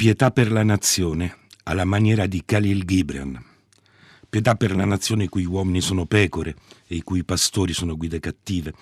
Pietà per la nazione, alla maniera di Khalil Gibran. Pietà per la nazione cui uomini sono pecore e i cui pastori sono guide cattive.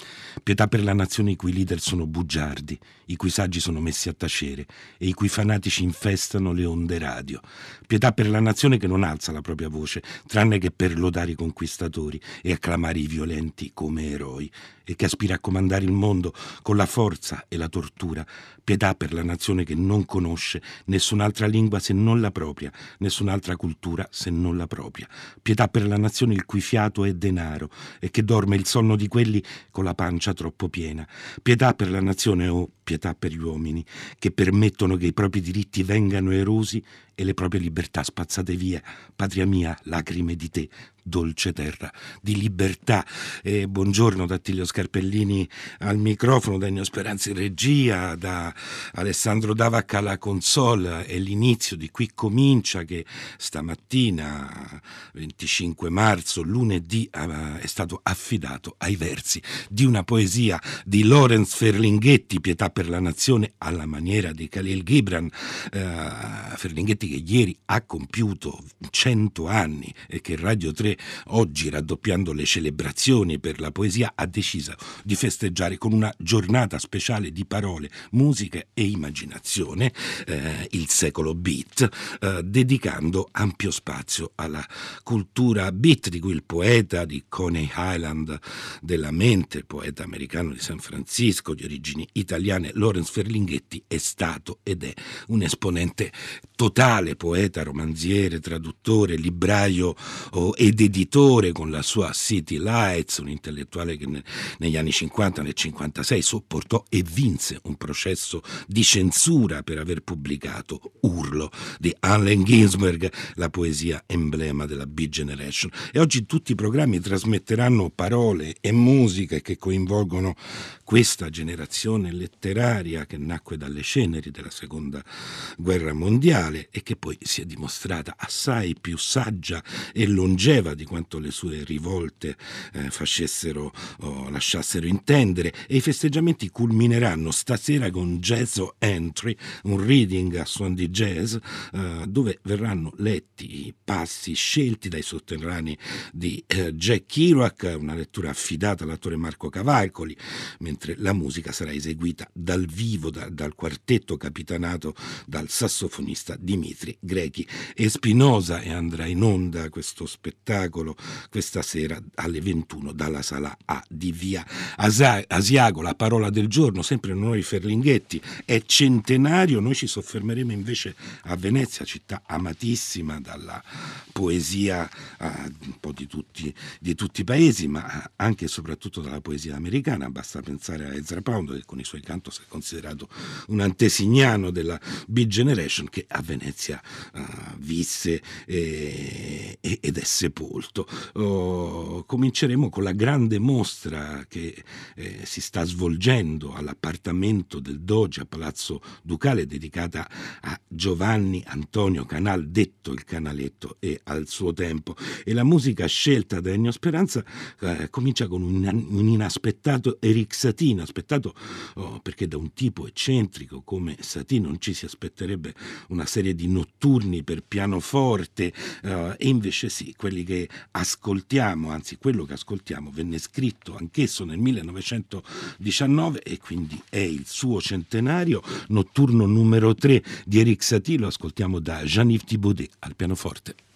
Pietà per la nazione i cui leader sono bugiardi, i cui saggi sono messi a tacere e i cui fanatici infestano le onde radio. Pietà per la nazione che non alza la propria voce, tranne che per lodare i conquistatori e acclamare i violenti come eroi e che aspira a comandare il mondo con la forza e la tortura. Pietà per la nazione che non conosce nessun'altra lingua se non la propria, nessun'altra cultura se non la propria. Pietà per la nazione il cui fiato è denaro e che dorme il sonno di quelli con la pancia troppo piena. Pietà per la nazione o pietà per gli uomini che permettono che i propri diritti vengano erosi e le proprie libertà spazzate via. Patria mia, lacrime di te, dolce terra di libertà. E buongiorno da Attilio Scarpellini al microfono, da Ennio Speranzi in regia, da Alessandro Davac alla console. È l'inizio di Qui Comincia che stamattina, 25 marzo, lunedì, è stato affidato ai versi di una poesia di Lorenz Ferlinghetti, Pietà per la Nazione, alla maniera di Khalil Gibran. Uh, Ferlinghetti che ieri ha compiuto 100 anni e che Radio 3 oggi, raddoppiando le celebrazioni per la poesia, ha deciso di festeggiare con una giornata speciale di parole, musica e immaginazione, eh, il secolo beat, eh, dedicando ampio spazio alla cultura beat di cui il poeta di Coney Island della mente, poeta americano di San Francisco di origini italiane, Lorenz Ferlinghetti, è stato ed è un esponente totale, poeta, romanziere, traduttore, libraio oh, ed editore con la sua City Lights, un intellettuale che ne, negli anni 50 nel 56 sopportò e vinse un processo di censura per aver pubblicato Urlo di Allen Ginsberg, la poesia emblema della Big Generation. E oggi tutti i programmi trasmetteranno parole e musiche che coinvolgono questa generazione letteraria che nacque dalle ceneri della seconda guerra mondiale e che poi si è dimostrata assai più saggia e longeva di quanto le sue rivolte eh, facessero o lasciassero intendere. E i festeggiamenti culmineranno stasera con Jazz Entry, un reading a suon di jazz eh, dove verranno letti i passi scelti dai sotterranei di eh, Jack Kerouac, una lettura affidata all'attore Marco Cavalcoli, mentre la musica sarà eseguita dal vivo da, dal quartetto capitanato dal sassofonista Dimitri Grechi e Spinosa e andrà in onda questo spettacolo questa sera alle 21 dalla sala A di via Asiago, la parola del giorno, sempre noi Ferlinghetti, è centenario, noi ci soffermeremo invece a Venezia, città amatissima dalla poesia uh, un po' di tutti, di tutti i paesi, ma anche e soprattutto dalla poesia americana, basta pensare a Ezra Pound che con i suoi cantos è considerato un antesignano della Big Generation che a Venezia uh, visse e, e, ed è sepolto. Oh, cominceremo con la grande mostra che eh, si sta svolgendo all'appartamento del Doge a Palazzo Ducale dedicata a Giovanni Antonio Canal, detto il Canaletto e al suo tempo. E la musica scelta da Ennio Speranza eh, comincia con un, un inaspettato Eric Satie, aspettato oh, perché da un tipo eccentrico come Satie non ci si aspetterebbe una serie di notturni per pianoforte uh, e invece sì, quelli che ascoltiamo, anzi quello che ascoltiamo venne scritto anch'esso nel 1919 e quindi è il suo centenario, notturno numero 3 di Eric Satie, lo ascoltiamo da Jean-Yves Thibaudet al pianoforte.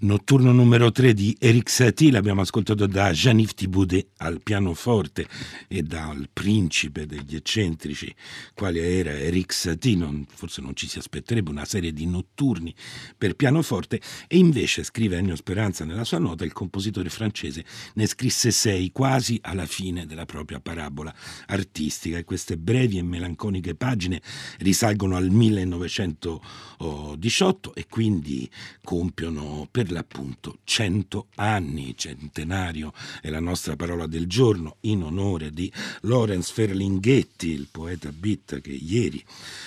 Notturno numero 3 di Eric Satie l'abbiamo ascoltato da Jean-Yves Thibaudet al pianoforte e dal principe degli eccentrici, quale era Eric Satie, non, forse non ci si aspetterebbe una serie di notturni per pianoforte. E invece, scrive Ennio Speranza nella sua nota, il compositore francese ne scrisse sei quasi alla fine della propria parabola artistica. E queste brevi e melanconiche pagine risalgono al 1918 e quindi compiono per per l'appunto 100 anni, centenario è la nostra parola del giorno in onore di Lorenz Ferlinghetti, il poeta beat che ieri,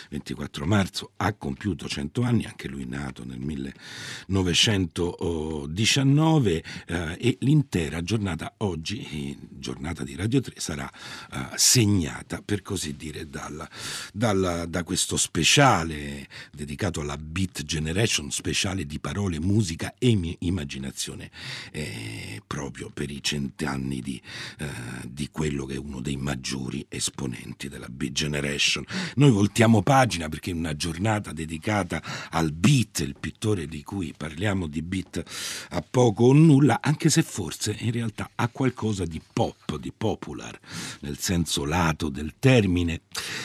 24 marzo, ha compiuto 100 anni, anche lui nato nel 1919 eh, e l'intera giornata oggi, giornata di Radio 3, sarà eh, segnata per così dire dalla, dalla, da questo speciale dedicato alla Beat Generation, speciale di parole, musica e immaginazione eh, proprio per i cent'anni di, eh, di quello che è uno dei maggiori esponenti della Beat Generation. Noi voltiamo pagina perché una giornata dedicata al beat, il pittore di cui parliamo di beat a poco o nulla, anche se forse in realtà ha qualcosa di pop, di popular, nel senso lato del termine,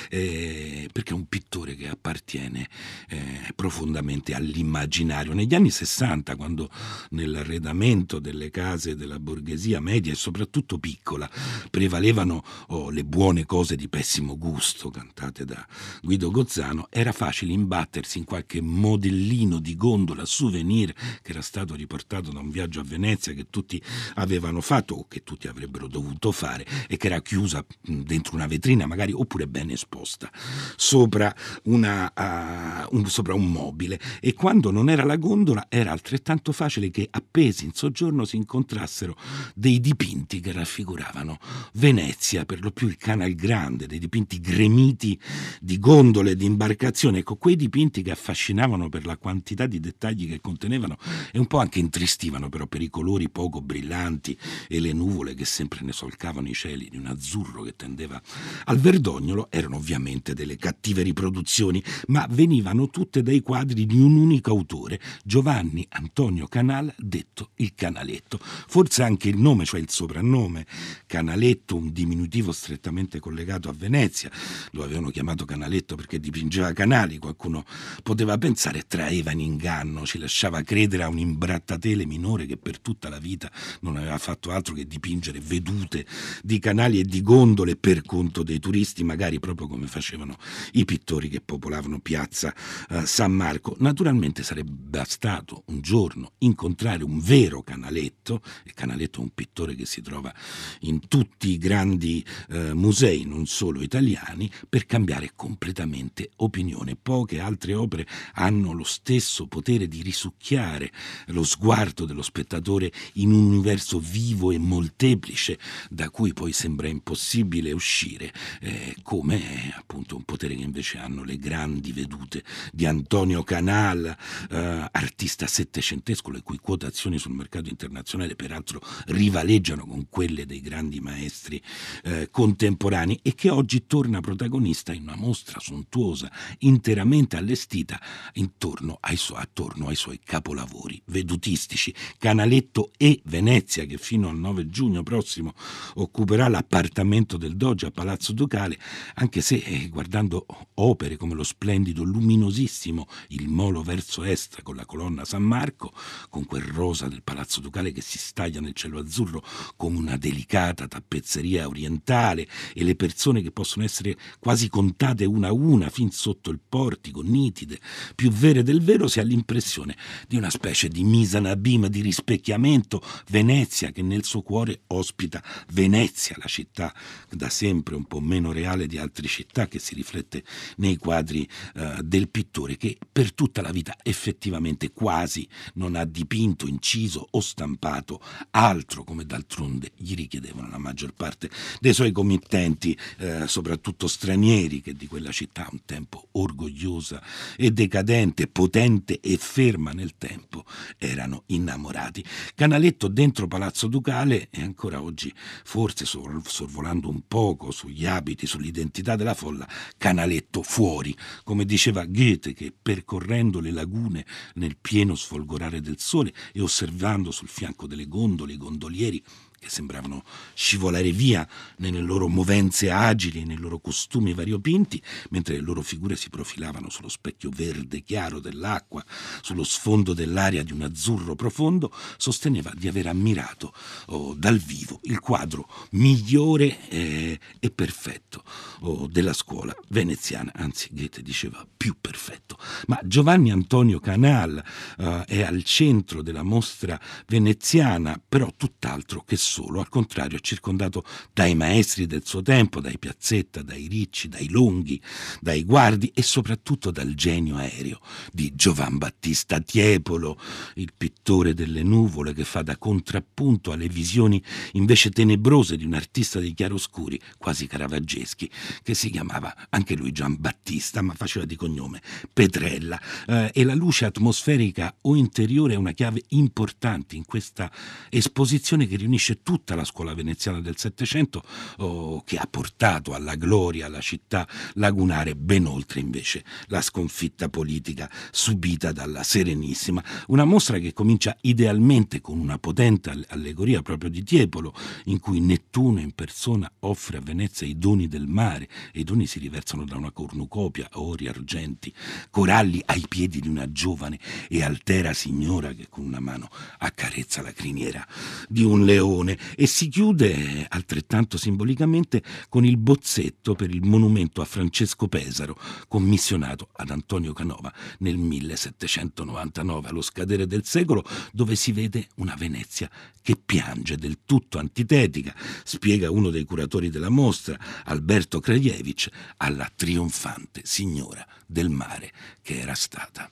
eh, perché è un pittore che appartiene eh, profondamente all'immaginario. Negli anni 60, quando quando nell'arredamento delle case della borghesia media e soprattutto piccola. Prevalevano oh, le buone cose di pessimo gusto cantate da Guido Gozzano, era facile imbattersi in qualche modellino di gondola souvenir che era stato riportato da un viaggio a Venezia che tutti avevano fatto o che tutti avrebbero dovuto fare e che era chiusa dentro una vetrina magari oppure ben esposta sopra, una, uh, un, sopra un mobile. E quando non era la gondola era altrettanto molto facile che appesi in soggiorno si incontrassero dei dipinti che raffiguravano Venezia, per lo più il Canal Grande, dei dipinti gremiti di gondole e di imbarcazioni. Ecco, quei dipinti che affascinavano per la quantità di dettagli che contenevano e un po' anche intristivano però per i colori poco brillanti e le nuvole che sempre ne solcavano i cieli di un azzurro che tendeva al verdognolo, erano ovviamente delle cattive riproduzioni, ma venivano tutte dai quadri di un unico autore, Giovanni Antonio Antonio Canal, detto il Canaletto. Forse anche il nome, cioè il soprannome Canaletto, un diminutivo strettamente collegato a Venezia, lo avevano chiamato Canaletto perché dipingeva canali, qualcuno poteva pensare traeva in inganno, ci lasciava credere a un imbrattatele minore che per tutta la vita non aveva fatto altro che dipingere vedute di canali e di gondole per conto dei turisti, magari proprio come facevano i pittori che popolavano piazza eh, San Marco. Naturalmente sarebbe bastato un giorno giorno incontrare un vero Canaletto, il Canaletto è un pittore che si trova in tutti i grandi eh, musei, non solo italiani, per cambiare completamente opinione. Poche altre opere hanno lo stesso potere di risucchiare lo sguardo dello spettatore in un universo vivo e molteplice da cui poi sembra impossibile uscire, eh, come appunto un potere che invece hanno le grandi vedute di Antonio Canal, eh, artista settecentesco tedesco, le cui quotazioni sul mercato internazionale peraltro rivaleggiano con quelle dei grandi maestri eh, contemporanei e che oggi torna protagonista in una mostra sontuosa, interamente allestita intorno ai, su- attorno ai suoi capolavori vedutistici. Canaletto e Venezia, che fino al 9 giugno prossimo occuperà l'appartamento del Doge a Palazzo Ducale, anche se eh, guardando opere come lo splendido, luminosissimo Il Molo verso est con la colonna San Marco, con quel rosa del Palazzo Ducale che si staglia nel cielo azzurro come una delicata tappezzeria orientale e le persone che possono essere quasi contate una a una fin sotto il portico, nitide, più vere del vero, si ha l'impressione di una specie di misanabim, di rispecchiamento, Venezia che nel suo cuore ospita Venezia, la città da sempre un po' meno reale di altre città che si riflette nei quadri uh, del pittore che per tutta la vita effettivamente quasi non ha dipinto, inciso o stampato altro come d'altronde gli richiedevano la maggior parte dei suoi committenti, eh, soprattutto stranieri, che di quella città un tempo orgogliosa e decadente, potente e ferma nel tempo, erano innamorati. Canaletto dentro Palazzo Ducale e ancora oggi, forse sorvolando un poco sugli abiti, sull'identità della folla, Canaletto fuori, come diceva Goethe che percorrendo le lagune nel pieno sfolgorare mare del sole e osservando sul fianco delle gondole i gondolieri che sembravano scivolare via nelle loro movenze agili e nei loro costumi variopinti, mentre le loro figure si profilavano sullo specchio verde chiaro dell'acqua, sullo sfondo dell'aria di un azzurro profondo, sosteneva di aver ammirato oh, dal vivo il quadro migliore eh, e perfetto oh, della scuola veneziana, anzi Goethe diceva più perfetto. Ma Giovanni Antonio Canal eh, è al centro della mostra veneziana, però tutt'altro che solo, al contrario è circondato dai maestri del suo tempo, dai Piazzetta, dai Ricci, dai Longhi, dai Guardi e soprattutto dal genio aereo di Giovan Battista Tiepolo, il pittore delle nuvole che fa da contrappunto alle visioni invece tenebrose di un artista dei chiaroscuri, quasi caravaggeschi, che si chiamava anche lui Gian Battista, ma faceva di cognome Petrella. Eh, e la luce atmosferica o interiore è una chiave importante in questa esposizione che riunisce tutta la scuola veneziana del Settecento oh, che ha portato alla gloria la città lagunare ben oltre invece la sconfitta politica subita dalla Serenissima. Una mostra che comincia idealmente con una potente allegoria proprio di Tiepolo in cui Nettuno in persona offre a Venezia i doni del mare e i doni si riversano da una cornucopia, ori, argenti, coralli ai piedi di una giovane e altera signora che con una mano accarezza la criniera di un leone e si chiude altrettanto simbolicamente con il bozzetto per il monumento a Francesco Pesaro, commissionato ad Antonio Canova nel 1799, allo scadere del secolo, dove si vede una Venezia che piange, del tutto antitetica, spiega uno dei curatori della mostra, Alberto Krajewicz, alla trionfante signora del mare che era stata.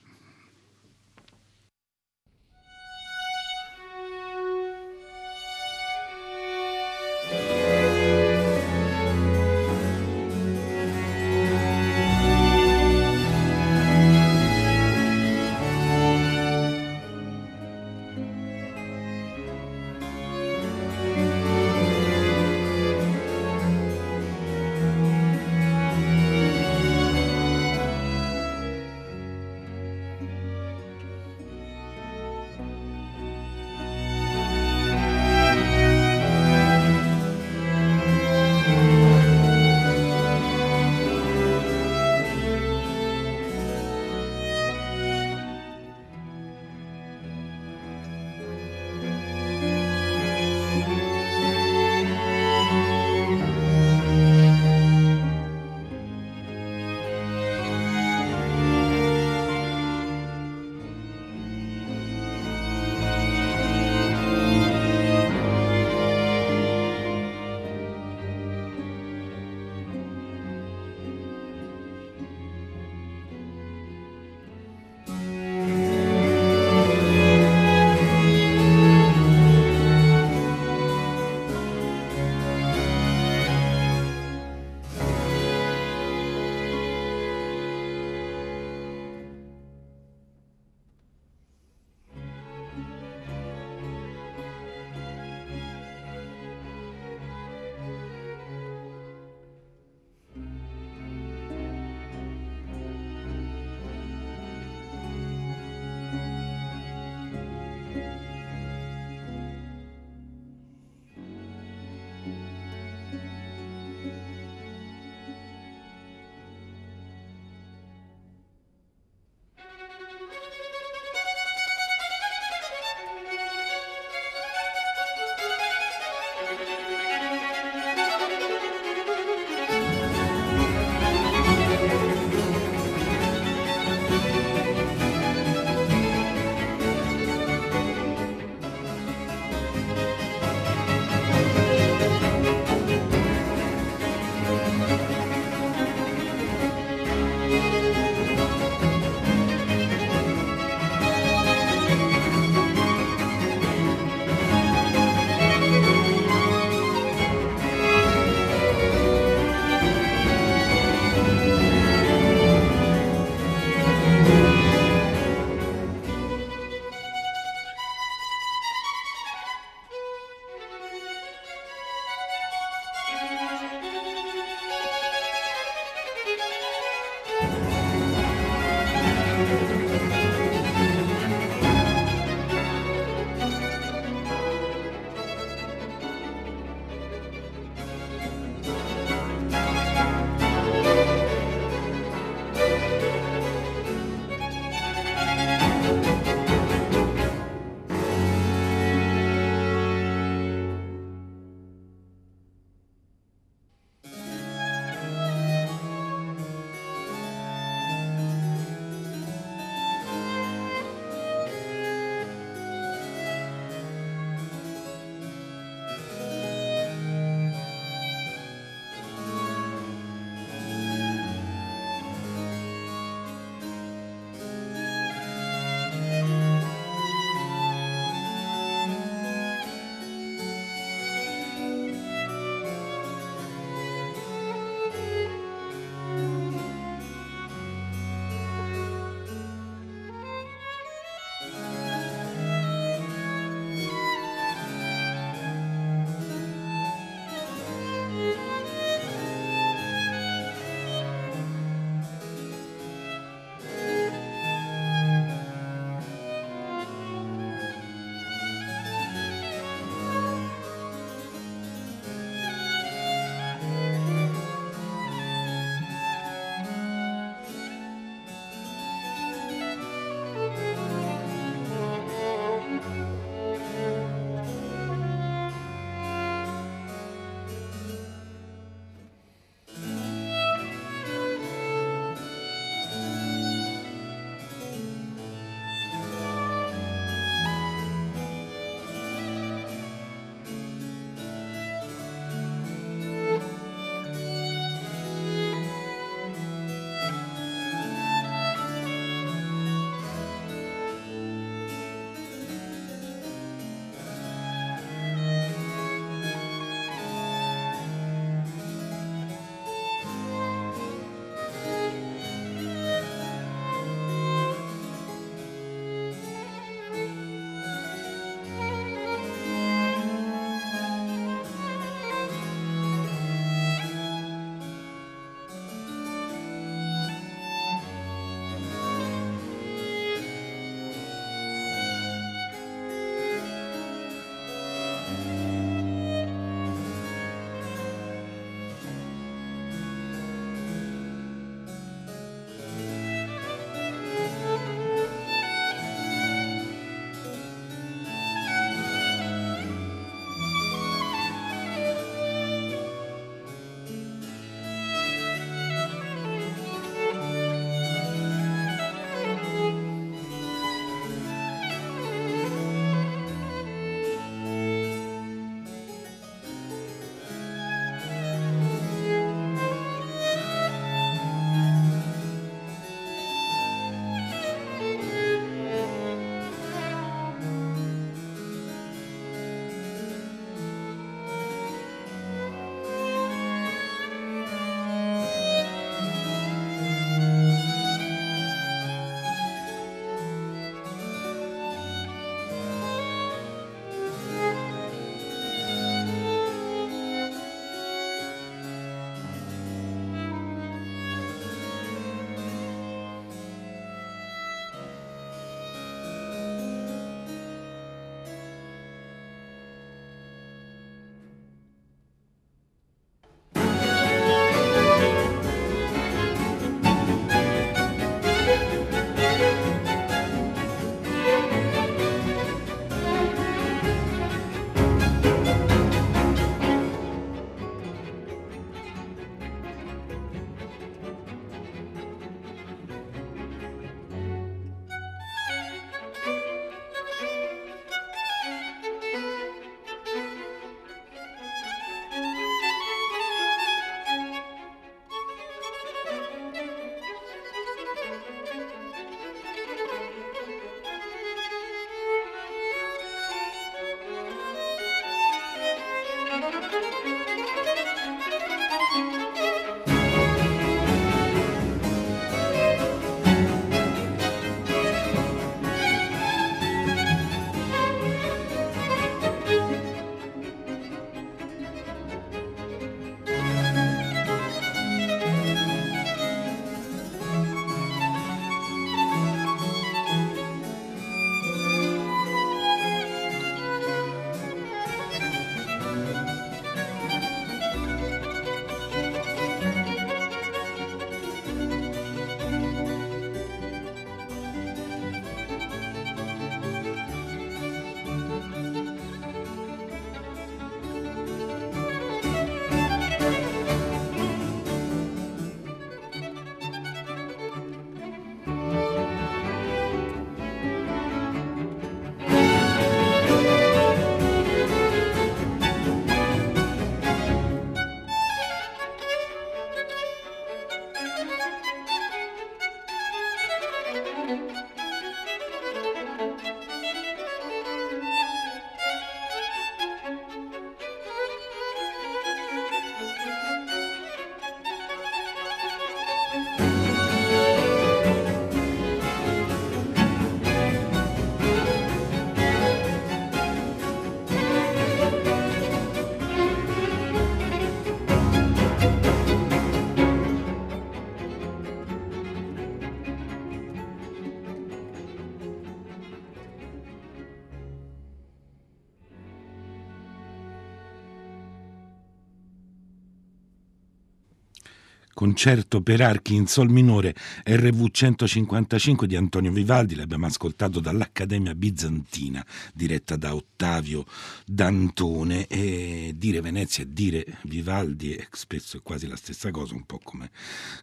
Concerto per archi in sol minore RV 155 di Antonio Vivaldi, l'abbiamo ascoltato dall'Accademia Bizantina, diretta da Ottavio Dantone e dire Venezia e dire Vivaldi è spesso quasi la stessa cosa, un po' come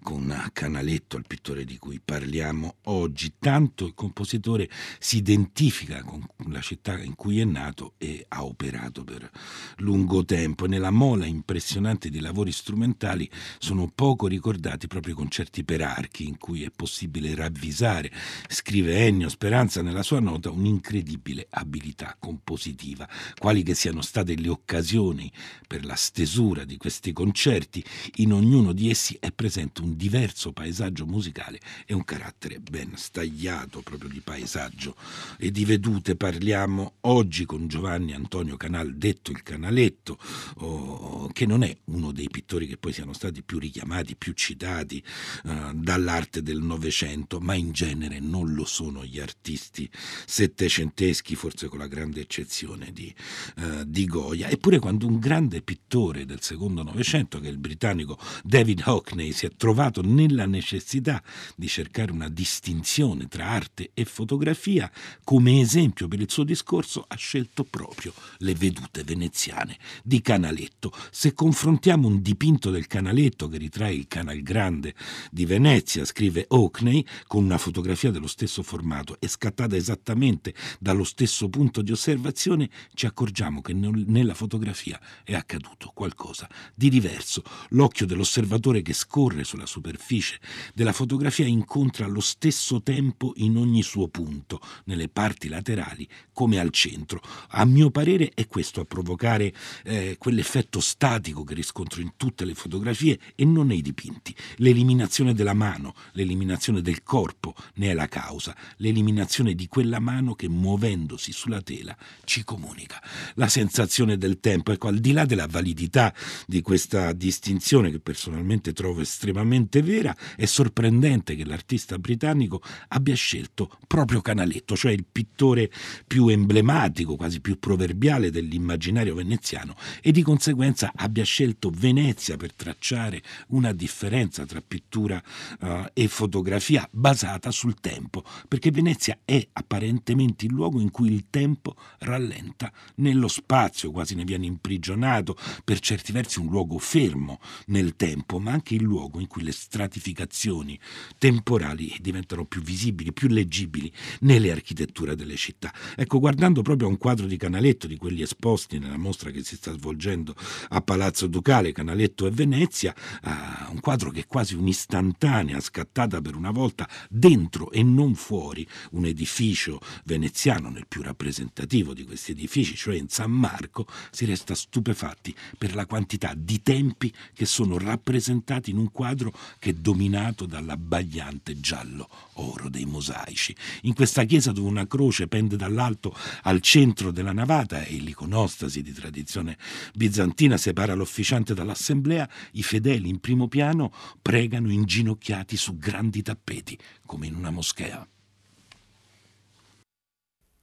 con Canaletto, il pittore di cui parliamo oggi. Tanto il compositore si identifica con la città in cui è nato e ha operato per lungo tempo. Nella mola impressionante di lavori strumentali sono poco poco ricordati proprio i concerti per archi in cui è possibile ravvisare, scrive Ennio Speranza nella sua nota, un'incredibile abilità compositiva. Quali che siano state le occasioni per la stesura di questi concerti, in ognuno di essi è presente un diverso paesaggio musicale e un carattere ben stagliato proprio di paesaggio e di vedute. Parliamo oggi con Giovanni Antonio Canal, detto il Canaletto, oh, che non è uno dei pittori che poi siano stati più richiamati stati più citati uh, dall'arte del Novecento, ma in genere non lo sono gli artisti settecenteschi, forse con la grande eccezione di, uh, di Goya. Eppure quando un grande pittore del secondo Novecento, che è il britannico David Hockney, si è trovato nella necessità di cercare una distinzione tra arte e fotografia, come esempio per il suo discorso ha scelto proprio le vedute veneziane di Canaletto. Se confrontiamo un dipinto del Canaletto che ritrae il Canal Grande di Venezia, scrive Oakney, con una fotografia dello stesso formato e scattata esattamente dallo stesso punto di osservazione, ci accorgiamo che nella fotografia è accaduto qualcosa di diverso. L'occhio dell'osservatore che scorre sulla superficie della fotografia incontra lo stesso tempo in ogni suo punto, nelle parti laterali come al centro. A mio parere è questo a provocare eh, quell'effetto statico che riscontro in tutte le fotografie e non nei dipinti. L'eliminazione della mano, l'eliminazione del corpo ne è la causa, l'eliminazione di quella mano che muovendosi sulla tela ci comunica. La sensazione del tempo, ecco, al di là della validità di questa distinzione che personalmente trovo estremamente vera, è sorprendente che l'artista britannico abbia scelto proprio Canaletto, cioè il pittore più emblematico, quasi più proverbiale dell'immaginario veneziano e di conseguenza abbia scelto Venezia per tracciare una differenza tra pittura uh, e fotografia basata sul tempo, perché Venezia è apparentemente il luogo in cui il tempo rallenta nello spazio, quasi ne viene imprigionato, per certi versi un luogo fermo nel tempo, ma anche il luogo in cui le stratificazioni temporali diventano più visibili, più leggibili nelle architetture delle città. Ecco, guardando proprio a un quadro di Canaletto, di quelli esposti nella mostra che si sta svolgendo a Palazzo Ducale, Canaletto e Venezia, uh, un quadro che è quasi un'istantanea, scattata per una volta dentro e non fuori un edificio veneziano nel più rappresentativo di questi edifici, cioè in San Marco, si resta stupefatti per la quantità di tempi che sono rappresentati in un quadro che è dominato dall'abbagliante giallo oro dei mosaici. In questa chiesa dove una croce pende dall'alto al centro della navata e l'iconostasi di tradizione bizantina separa l'officiante dall'assemblea, i fedeli in primo piano pregano inginocchiati su grandi tappeti, come in una moschea.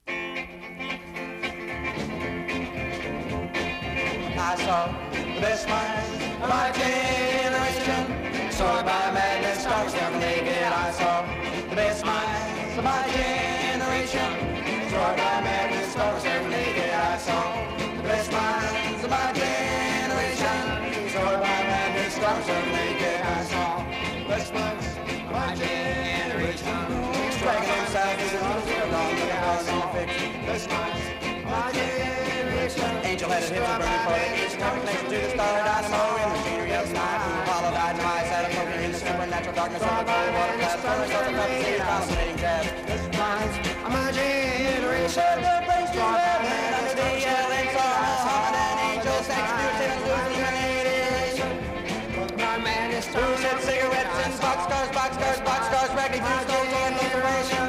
I saw the best mind of my generation, soared by madness, stars down naked. I saw the best minds of my generation, soared by madness, Angel headed hips are burning for the ancient to the star dynamo and machinery of sky. Who followed I know I sat appropriate in the supernatural darkness of the cold water blast. A fascinating jazz. This my generation that brings to heaven under the yelling sorrow. Humming an angel sings through sin's illuminating. My man is Who cigarettes and boxcars, boxcars, boxcars, raggedy through stones and liberation.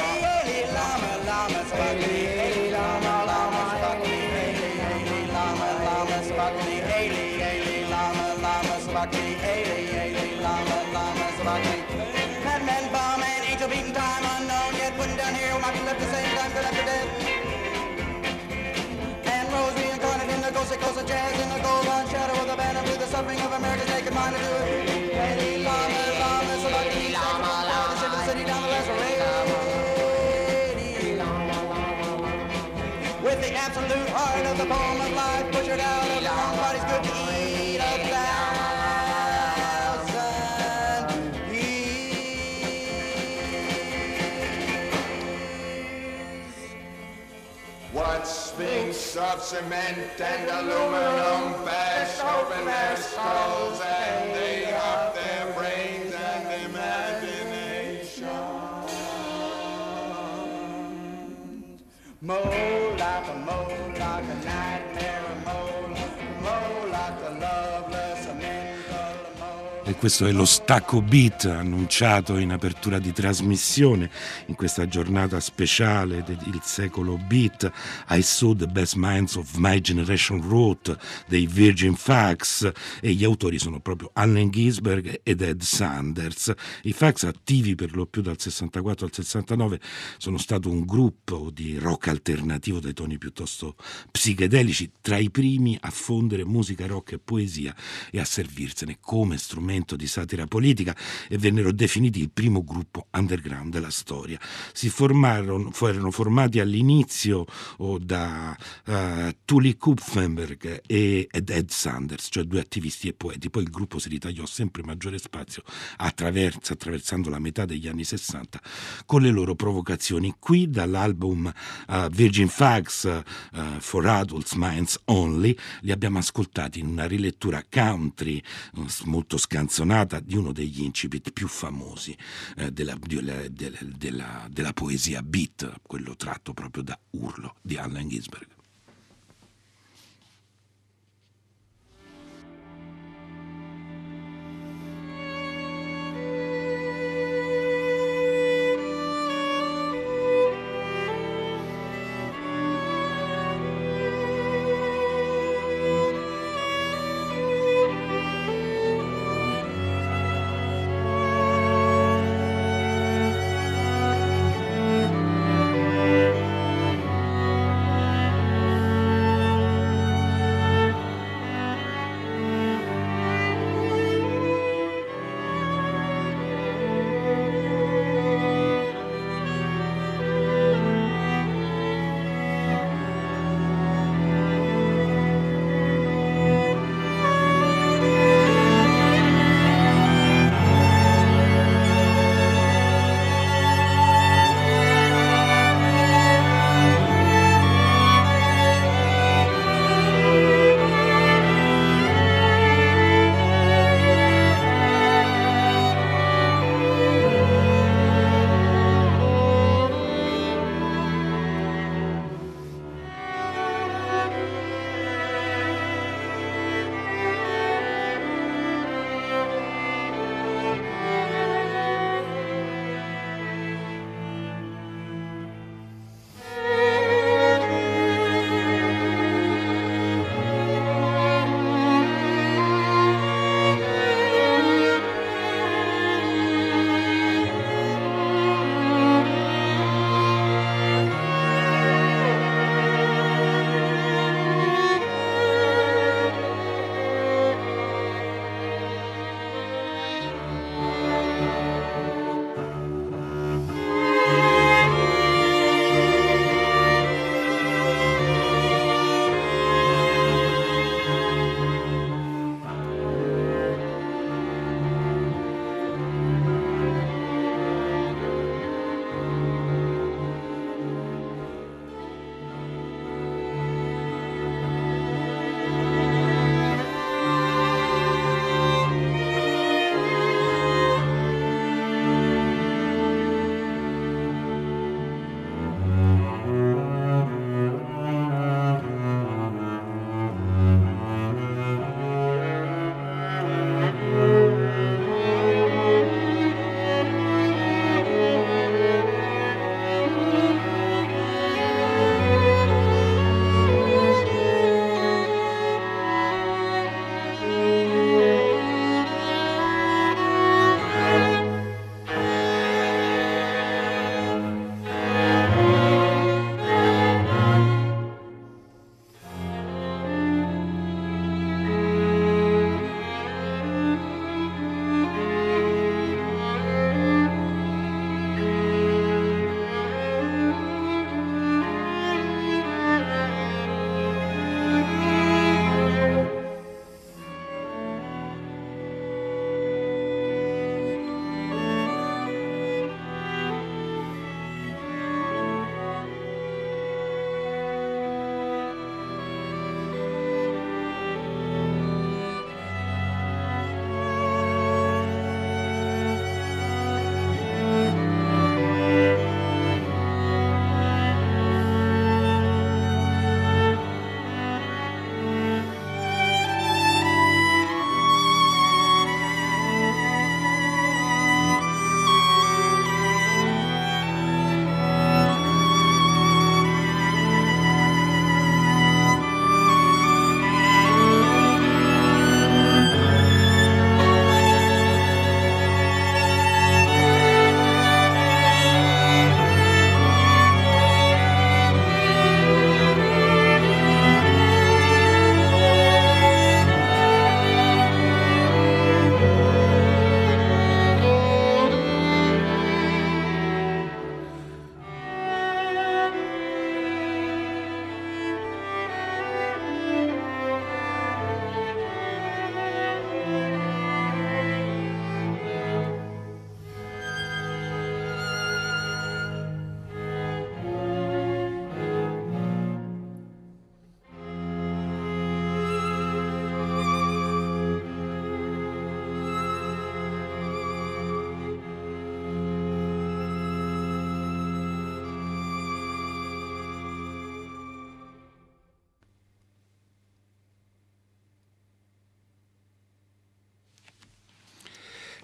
of jazz in the golden shadow of the banner blue, the suffering of America's naked mind to do it. The of. With absolute heart of the poem of life butchered out of the body's good to eat a thousand sphinx of cement and aluminum bash open their skulls and they up their brains and imagination. Moloch, a Moloch, a nightmare, questo è lo stacco beat annunciato in apertura di trasmissione in questa giornata speciale del secolo beat. I saw the best minds of my generation wrote dei Virgin Fax e gli autori sono proprio Allen Ginsberg ed Ed Sanders. I Fax attivi per lo più dal 64 al 69 sono stato un gruppo di rock alternativo dai toni piuttosto psichedelici, tra i primi a fondere musica rock e poesia e a servirsene come strumento di satira politica e vennero definiti il primo gruppo underground della storia. Si formarono, furono formati all'inizio da uh, Tully Kupfenberg e ed Ed Sanders, cioè due attivisti e poeti. Poi il gruppo si ritagliò sempre maggiore spazio attraverso, attraversando la metà degli anni 60 con le loro provocazioni. Qui dall'album uh, Virgin Fags uh, for Adults Minds Only li abbiamo ascoltati in una rilettura country molto scanzonata di uno degli incipit più famosi eh, della, della, della, della poesia beat, quello tratto proprio da Urlo di Allen Ginsberg.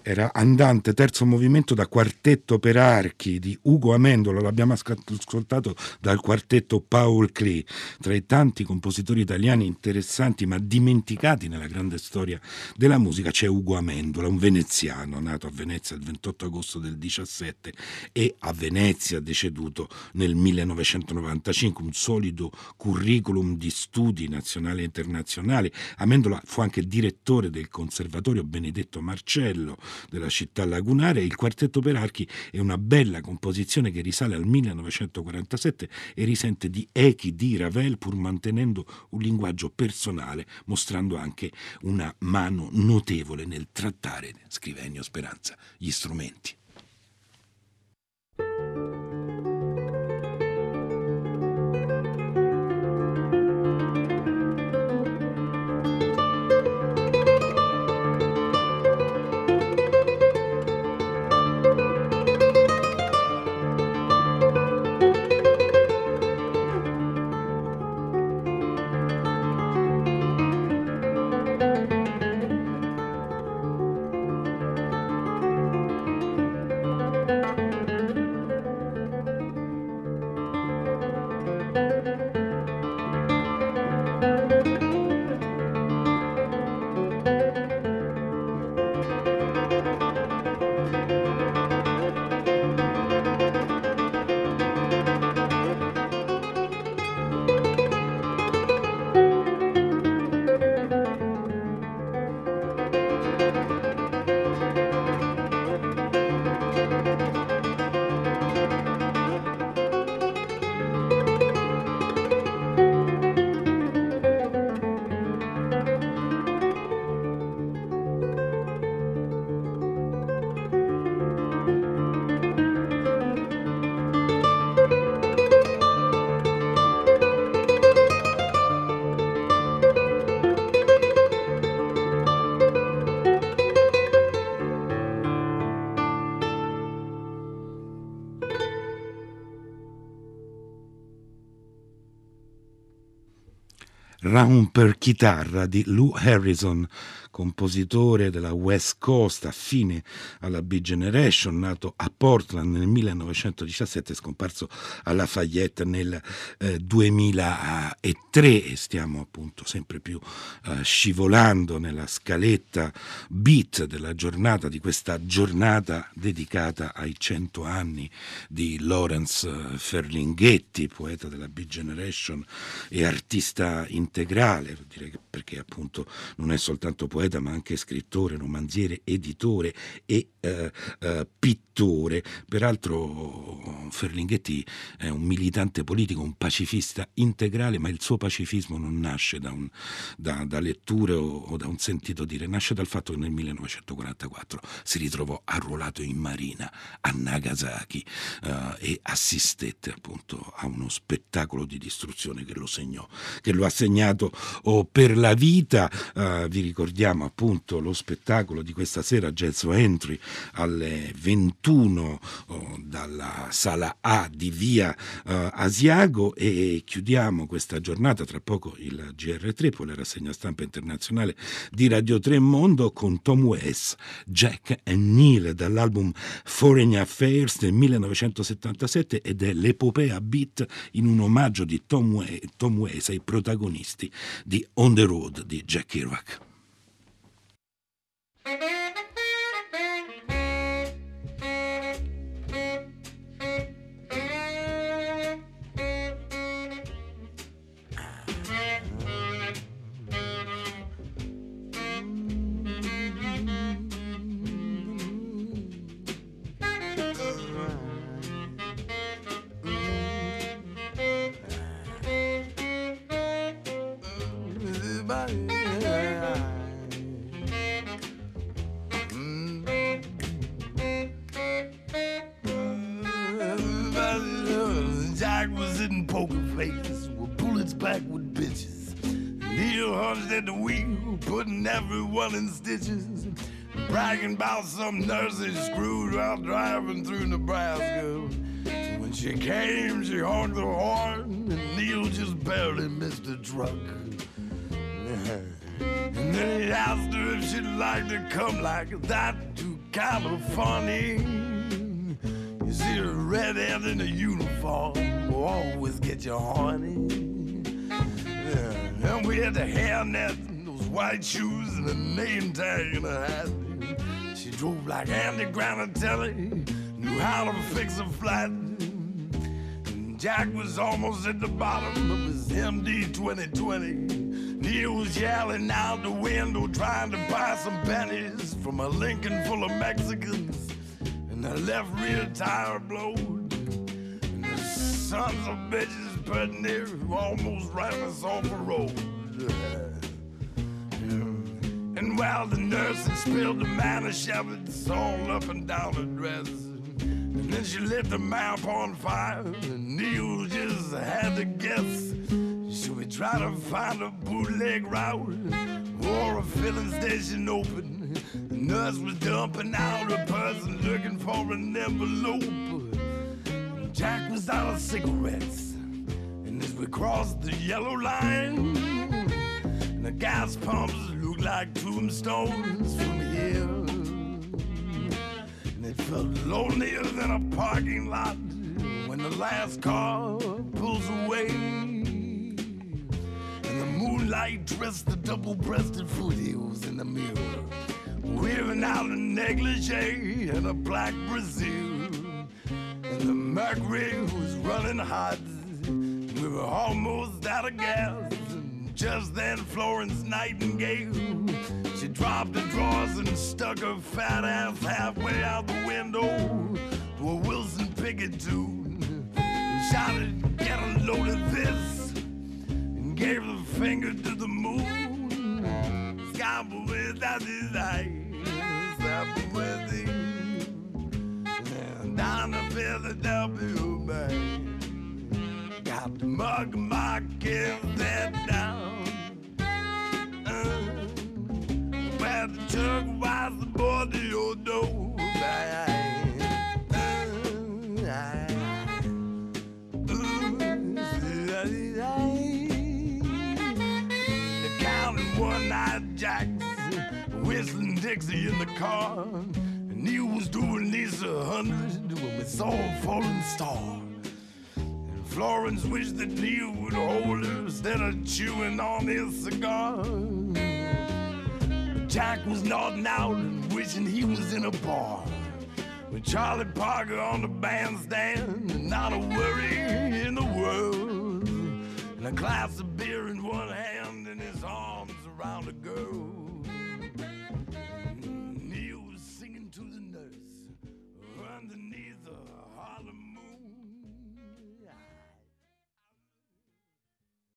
Era andante terzo movimento da quartetto per archi di Ugo Amendola, l'abbiamo ascoltato dal quartetto Paul Klee, tra i tanti compositori italiani interessanti ma dimenticati nella grande storia della musica c'è Ugo Amendola, un veneziano nato a Venezia il 28 agosto del 17 e a Venezia deceduto nel 1995, un solido curriculum di studi nazionali e internazionali. Amendola fu anche direttore del Conservatorio Benedetto Marcello, della città lagunare. Il quartetto per archi è una bella composizione che risale al 1947 e risente di echi di Ravel pur mantenendo un linguaggio personale, mostrando anche una mano notevole nel trattare, scrive Ennio Speranza, gli strumenti. Round per chitarra di Lou Harrison, compositore della West Coast affine alla Big Generation, nato a Portland nel 1917 scomparso a Lafayette nel eh, 2003 e stiamo appunto sempre più eh, scivolando nella scaletta beat della giornata, di questa giornata dedicata ai cento anni di Lawrence eh, Ferlinghetti, poeta della Big Generation e artista integrale, perché appunto non è soltanto poeta poeta ma anche scrittore, romanziere, editore e eh, eh, pittore. Peraltro Ferlinghetti è un militante politico, un pacifista integrale, ma il suo pacifismo non nasce da, un, da, da letture o, o, da un sentito dire, nasce dal fatto che nel 1944 si ritrovò arruolato in marina a Nagasaki eh, e assistette appunto a uno spettacolo di distruzione che lo segnò, che lo ha segnato oh, per la vita. Eh, vi ricordiamo appunto lo spettacolo di questa sera Jazz Entry alle 21 oh, dalla sala A di via uh, Asiago e chiudiamo questa giornata tra poco il GR3 poi la rassegna stampa internazionale di Radio 3 Mondo con Tom West, Jack e Neil dall'album Foreign Affairs del 1977 ed è l'epopea beat in un omaggio di Tom, We- Tom Waits ai protagonisti di On the Road di Jack Kerouac. Thank you. Bragging about some nurse he screwed while driving through Nebraska. When she came, she honked the horn, and Neil just barely missed the truck. And then he asked her if she'd like to come like that to California. You see, a redhead in a uniform will always get you horny. Yeah, and we had the hairnet, white shoes, and a name tag and a hat. She drove like Andy Granatelli, knew how to fix a flat. And Jack was almost at the bottom of his MD 2020. Neil was yelling out the window, trying to buy some pennies from a Lincoln full of Mexicans. And the left rear tire blowed. And the sons of bitches putting there almost ran us off the road. And while the nurse had spilled the manna, Manischewitz all up and down her dress. And then she lit the map on fire, and Neil just had to guess. Should we try to find a bootleg route or a filling station open? The nurse was dumping out a person looking for an envelope. Jack was out of cigarettes, and as we crossed the yellow line, and the gas pumps looked like tombstones from here. And it felt lonelier than a parking lot when the last car pulls away. And the moonlight dressed the double-breasted foothills in the mirror, wearing out a negligee and a black Brazil. And the mercury was running hot. We were almost out of gas. Just then, Florence Nightingale, she dropped her drawers and stuck her fat ass halfway out the window to a Wilson Pickett tune. And shouted, "Get a load of this!" and gave the finger to the moon. Sky with that desire, stop with. And down the Philadelphia Bay. Got the mug my kids that where the counting one-eyed whistling Dixie in the car. And he was doing this a hundred when we saw a falling star. And Florence wished that Neil would hold her instead of chewing on his cigar. Jack was nodding out and wishing he was in a bar. With Charlie Parker on the bandstand, and not a worry in the world. And a glass of beer in one hand, and his arms around a girl.